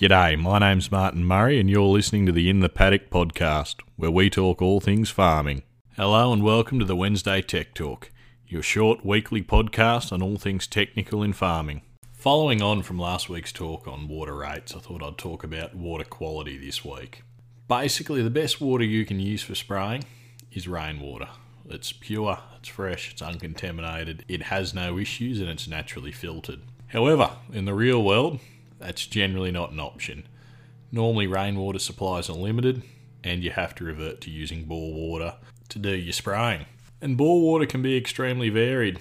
G'day, my name's Martin Murray, and you're listening to the In the Paddock podcast, where we talk all things farming. Hello, and welcome to the Wednesday Tech Talk, your short weekly podcast on all things technical in farming. Following on from last week's talk on water rates, I thought I'd talk about water quality this week. Basically, the best water you can use for spraying is rainwater. It's pure, it's fresh, it's uncontaminated, it has no issues, and it's naturally filtered. However, in the real world, that's generally not an option. Normally, rainwater supplies are limited, and you have to revert to using bore water to do your spraying. And bore water can be extremely varied,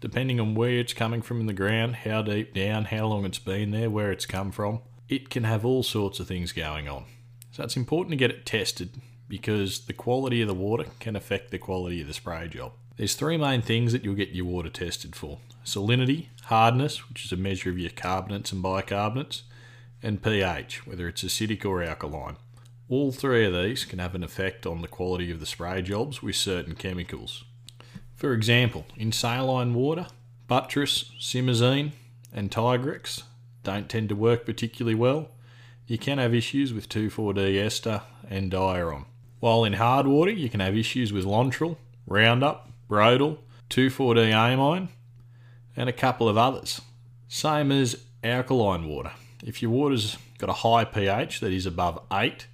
depending on where it's coming from in the ground, how deep down, how long it's been there, where it's come from. It can have all sorts of things going on. So it's important to get it tested because the quality of the water can affect the quality of the spray job. There's three main things that you'll get your water tested for salinity, hardness, which is a measure of your carbonates and bicarbonates, and pH, whether it's acidic or alkaline. All three of these can have an effect on the quality of the spray jobs with certain chemicals. For example, in saline water, buttress, simazine, and Tigrex don't tend to work particularly well. You can have issues with 2,4-D ester and diuron. While in hard water, you can have issues with Lontrel, Roundup, Brodal, 2,4-D amine, and a couple of others. Same as alkaline water. If your water's got a high pH that is above 8,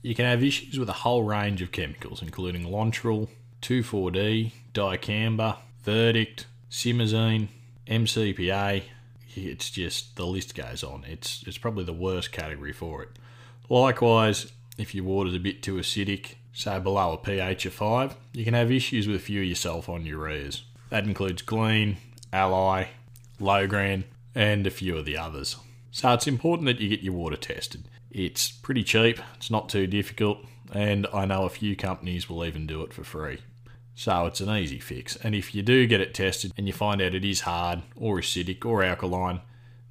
you can have issues with a whole range of chemicals, including Lontrel, 2,4-D, dicamba, verdict, simazine, MCPA. It's just the list goes on. It's it's probably the worst category for it. Likewise, if your water's a bit too acidic, say below a pH of 5, you can have issues with a few of yourself on your sulfonylureas. That includes Glean, Ally, Logran, and a few of the others. So it's important that you get your water tested. It's pretty cheap, it's not too difficult, and I know a few companies will even do it for free. So it's an easy fix. And if you do get it tested and you find out it is hard or acidic or alkaline,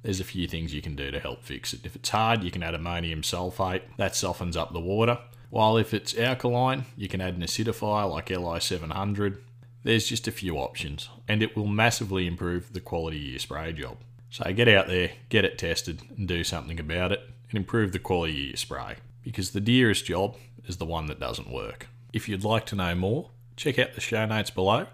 there's a few things you can do to help fix it. If it's hard, you can add ammonium sulfate, that softens up the water. While if it's alkaline, you can add an acidifier like Li700. There's just a few options, and it will massively improve the quality of your spray job. So get out there, get it tested, and do something about it, and improve the quality of your spray. Because the dearest job is the one that doesn't work. If you'd like to know more, check out the show notes below.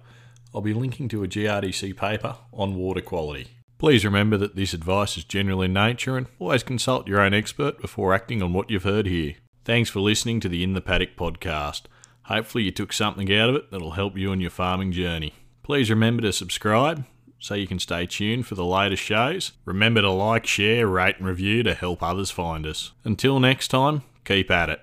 I'll be linking to a GRDC paper on water quality. Please remember that this advice is general in nature and always consult your own expert before acting on what you've heard here. Thanks for listening to the In the Paddock podcast. Hopefully, you took something out of it that'll help you on your farming journey. Please remember to subscribe so you can stay tuned for the latest shows. Remember to like, share, rate, and review to help others find us. Until next time, keep at it.